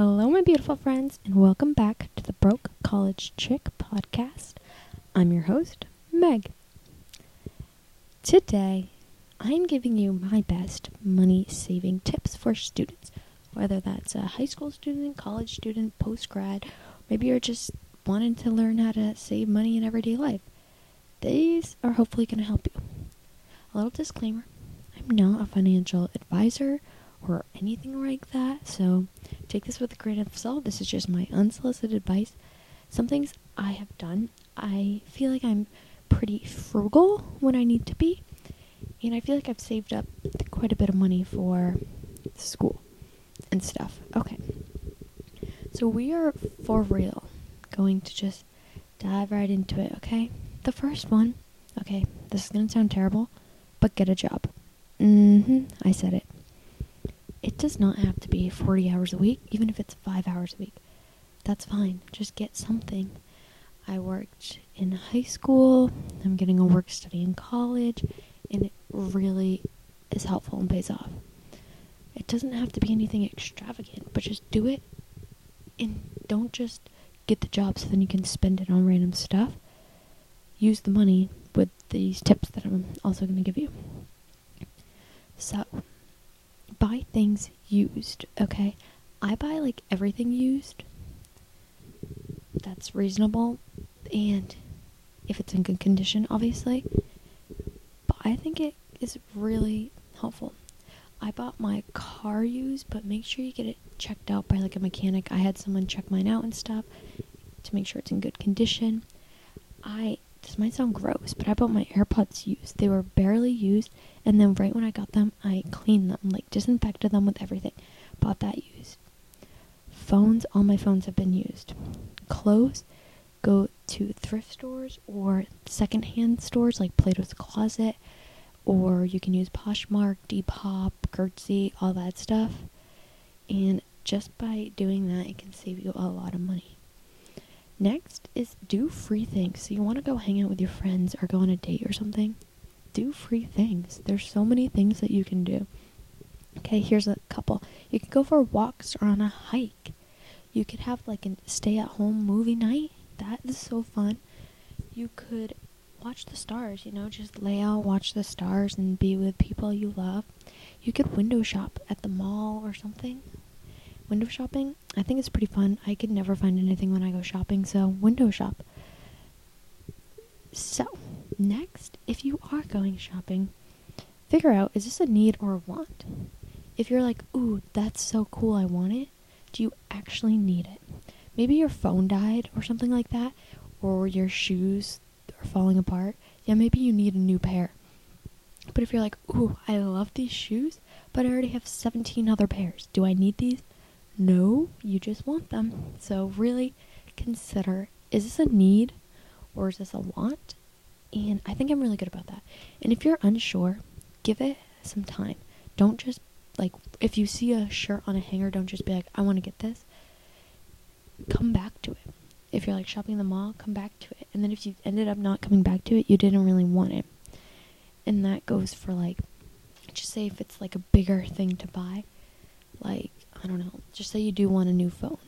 Hello, my beautiful friends, and welcome back to the Broke College Chick podcast. I'm your host, Meg. Today, I'm giving you my best money saving tips for students, whether that's a high school student, college student, post grad, maybe you're just wanting to learn how to save money in everyday life. These are hopefully going to help you. A little disclaimer I'm not a financial advisor or anything like that. So take this with a grain of salt. This is just my unsolicited advice. Some things I have done, I feel like I'm pretty frugal when I need to be. And I feel like I've saved up quite a bit of money for school and stuff. Okay. So we are for real going to just dive right into it, okay? The first one, okay, this is going to sound terrible, but get a job. Mm hmm, I said it it does not have to be 40 hours a week, even if it's five hours a week. That's fine. Just get something. I worked in high school, I'm getting a work study in college, and it really is helpful and pays off. It doesn't have to be anything extravagant, but just do it and don't just get the job so then you can spend it on random stuff. Use the money with these tips that I'm also going to give you. So, buy things used, okay? I buy like everything used. That's reasonable. And if it's in good condition, obviously. But I think it is really helpful. I bought my car used, but make sure you get it checked out by like a mechanic. I had someone check mine out and stuff to make sure it's in good condition. I might sound gross, but I bought my AirPods used. They were barely used, and then right when I got them, I cleaned them, like disinfected them with everything. Bought that used. Phones, all my phones have been used. Clothes, go to thrift stores or secondhand stores like Plato's Closet, or you can use Poshmark, Depop, Curtsy, all that stuff. And just by doing that, it can save you a lot of money. Next is do free things. So you want to go hang out with your friends or go on a date or something? Do free things. There's so many things that you can do. Okay, here's a couple. You can go for walks or on a hike. You could have like a stay at home movie night. That is so fun. You could watch the stars, you know, just lay out, watch the stars, and be with people you love. You could window shop at the mall or something window shopping, I think it's pretty fun. I could never find anything when I go shopping, so window shop. So, next, if you are going shopping, figure out is this a need or a want? If you're like, ooh, that's so cool, I want it, do you actually need it? Maybe your phone died or something like that, or your shoes are falling apart. Yeah, maybe you need a new pair. But if you're like, ooh, I love these shoes, but I already have 17 other pairs, do I need these? No, you just want them. So really consider is this a need or is this a want? And I think I'm really good about that. And if you're unsure, give it some time. Don't just like if you see a shirt on a hanger, don't just be like, I want to get this. Come back to it. If you're like shopping in the mall, come back to it. And then if you ended up not coming back to it, you didn't really want it. And that goes for like just say if it's like a bigger thing to buy, like I don't know, just say you do want a new phone.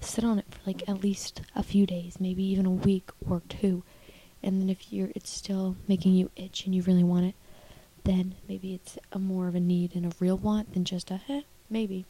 Sit on it for like at least a few days, maybe even a week or two. And then if you're it's still making you itch and you really want it, then maybe it's a more of a need and a real want than just a eh, maybe.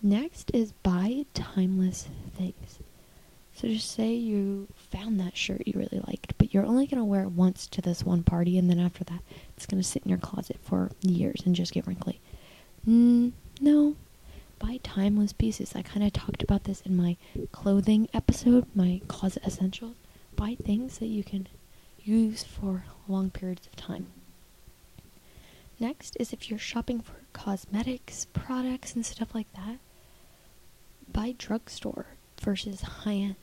Next is buy timeless things. So just say you found that shirt you really liked, but you're only going to wear it once to this one party, and then after that, it's going to sit in your closet for years and just get wrinkly. Mm, no. Buy timeless pieces. I kind of talked about this in my clothing episode, my closet essentials. Buy things that you can use for long periods of time. Next is if you're shopping for cosmetics, products, and stuff like that, buy drugstore versus high end.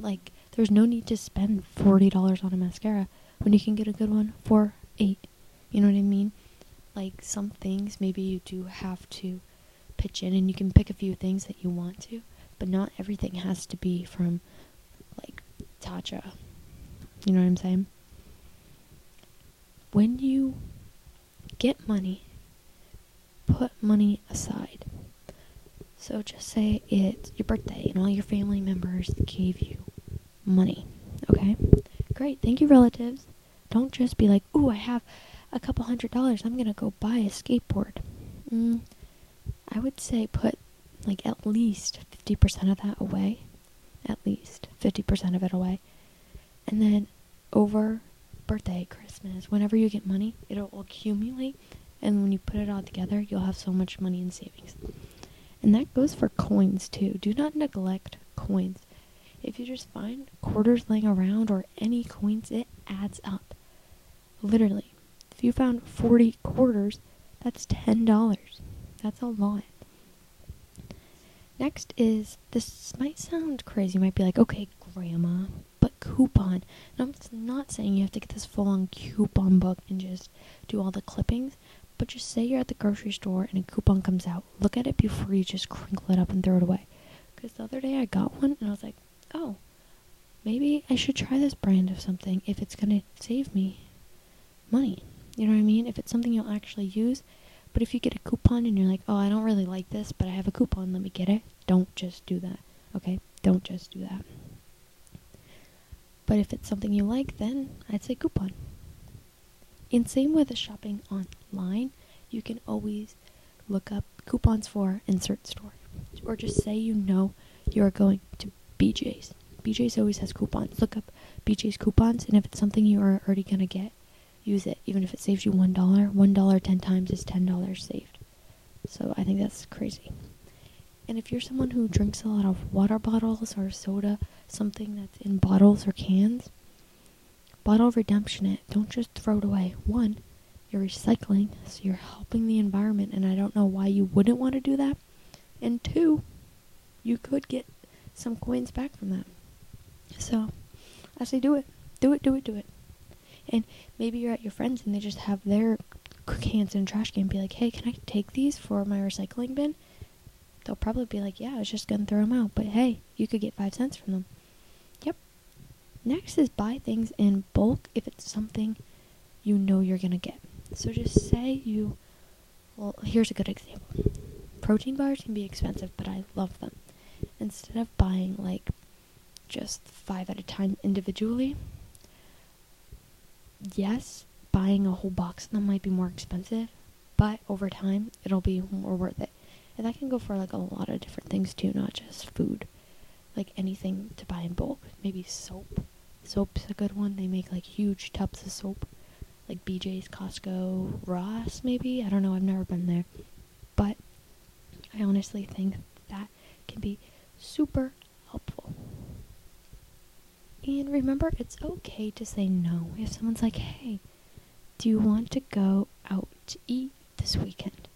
Like, there's no need to spend $40 on a mascara when you can get a good one for 8 You know what I mean? Like some things maybe you do have to pitch in and you can pick a few things that you want to, but not everything has to be from like Tatcha. You know what I'm saying? When you get money, put money aside. So just say it's your birthday and all your family members gave you money. Okay? Great. Thank you, relatives. Don't just be like, ooh, I have a couple hundred dollars. I'm to go buy a skateboard. Mm, I would say put like at least 50% of that away. At least 50% of it away. And then over birthday, Christmas, whenever you get money, it'll accumulate. And when you put it all together, you'll have so much money in savings. And that goes for coins too. Do not neglect coins. If you just find quarters laying around or any coins, it adds up. Literally. If you found 40 quarters, that's $10. That's a lot. Next is this might sound crazy. You might be like, okay, grandma, but coupon. And I'm not saying you have to get this full on coupon book and just do all the clippings, but just say you're at the grocery store and a coupon comes out. Look at it before you just crinkle it up and throw it away. Because the other day I got one and I was like, oh, maybe I should try this brand of something if it's going to save me money. You know what I mean? If it's something you'll actually use. But if you get a coupon and you're like, oh, I don't really like this, but I have a coupon, let me get it. Don't just do that. Okay? Don't just do that. But if it's something you like, then I'd say coupon. And same with shopping online, you can always look up coupons for insert store. Or just say you know you're going to BJ's. BJ's always has coupons. Look up BJ's coupons, and if it's something you are already going to get, use it. Even if it saves you $1, $1 10 times is $10 saved. So I think that's crazy. And if you're someone who drinks a lot of water bottles or soda, something that's in bottles or cans, bottle redemption it. Don't just throw it away. One, you're recycling, so you're helping the environment, and I don't know why you wouldn't want to do that. And two, you could get some coins back from that. So, I say do it. Do it, do it, do it. And maybe you're at your friends and they just have their cans in trash can. Be like, hey, can I take these for my recycling bin? They'll probably be like, yeah, I was just going to throw them out. But hey, you could get five cents from them. Yep. Next is buy things in bulk if it's something you know you're going to get. So just say you, well, here's a good example. Protein bars can be expensive, but I love them. Instead of buying like just five at a time individually, yes, buying a whole box of them might be more expensive, but over time it'll be more worth it. And that can go for like a lot of different things too, not just food. Like anything to buy in bulk. Maybe soap. Soap's a good one. They make like huge tubs of soap like BJ's, Costco, Ross, maybe. I don't know. I've never been there, but I honestly think that can be super. And remember, it's okay to say no. If someone's like, "Hey, do you want to go out to eat this weekend?"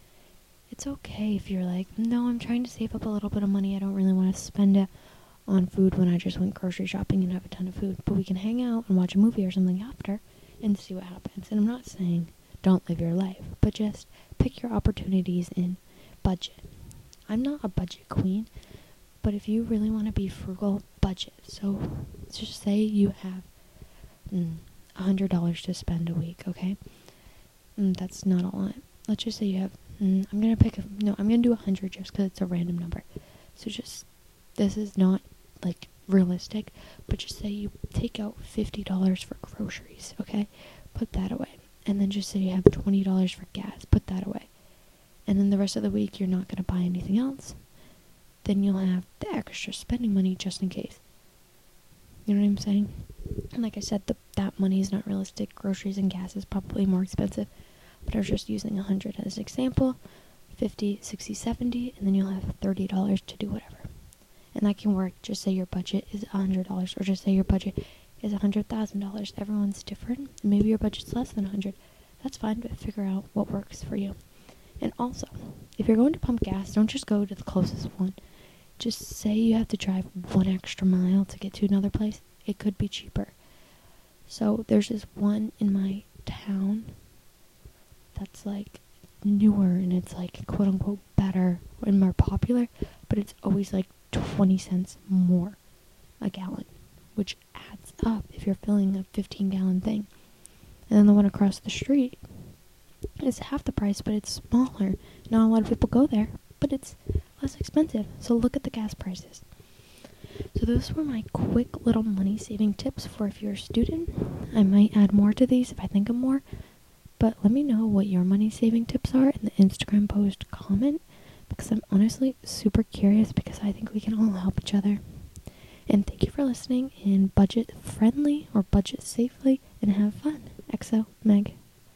It's okay if you're like, "No, I'm trying to save up a little bit of money. I don't really want to spend it on food when I just went grocery shopping and have a ton of food, but we can hang out and watch a movie or something after." and see what happens. And I'm not saying don't live your life, but just pick your opportunities in budget. I'm not a budget queen, but if you really want to be frugal, budget. So just say you have mm, hundred dollars to spend a week, okay? Mm, that's not a lot. Let's just say you have. Mm, I'm gonna pick a no. I'm gonna do a hundred just because it's a random number. So just this is not like realistic, but just say you take out $50 for groceries, okay? Put that away. And then just say you have $20 for gas, put that away. And then the rest of the week you're not going to buy anything else. Then you'll have the extra spending money just in case. You know what I'm saying? And like I said, the, that money is not realistic. Groceries and gas is probably more expensive. But I was just using 100 as an example. 50, 60, 70, and then you'll have $30 to do whatever and that can work. Just say your budget is a hundred dollars, or just say your budget is a hundred thousand dollars. Everyone's different. Maybe your budget's less than a hundred. That's fine, but figure out what works for you. And also, if you're going to pump gas, don't just go to the closest one. Just say you have to drive one extra mile to get to another place. It could be cheaper. So there's this one in my town that's like newer and it's like quote unquote better and more popular, but it's always like 20 cents more a gallon, which adds up if you're filling a 15 gallon thing. And then the one across the street is half the price, but it's smaller. Not a lot of people go there, but it's less expensive. So look at the gas prices. So those were my quick little money saving tips for if you're a student. I might add more to these if I think of more. But let me know what your money saving tips are in the Instagram post comment because I'm honestly super curious because I think we can all help each other. And thank you for listening in budget friendly or budget safely and have fun. XO Meg.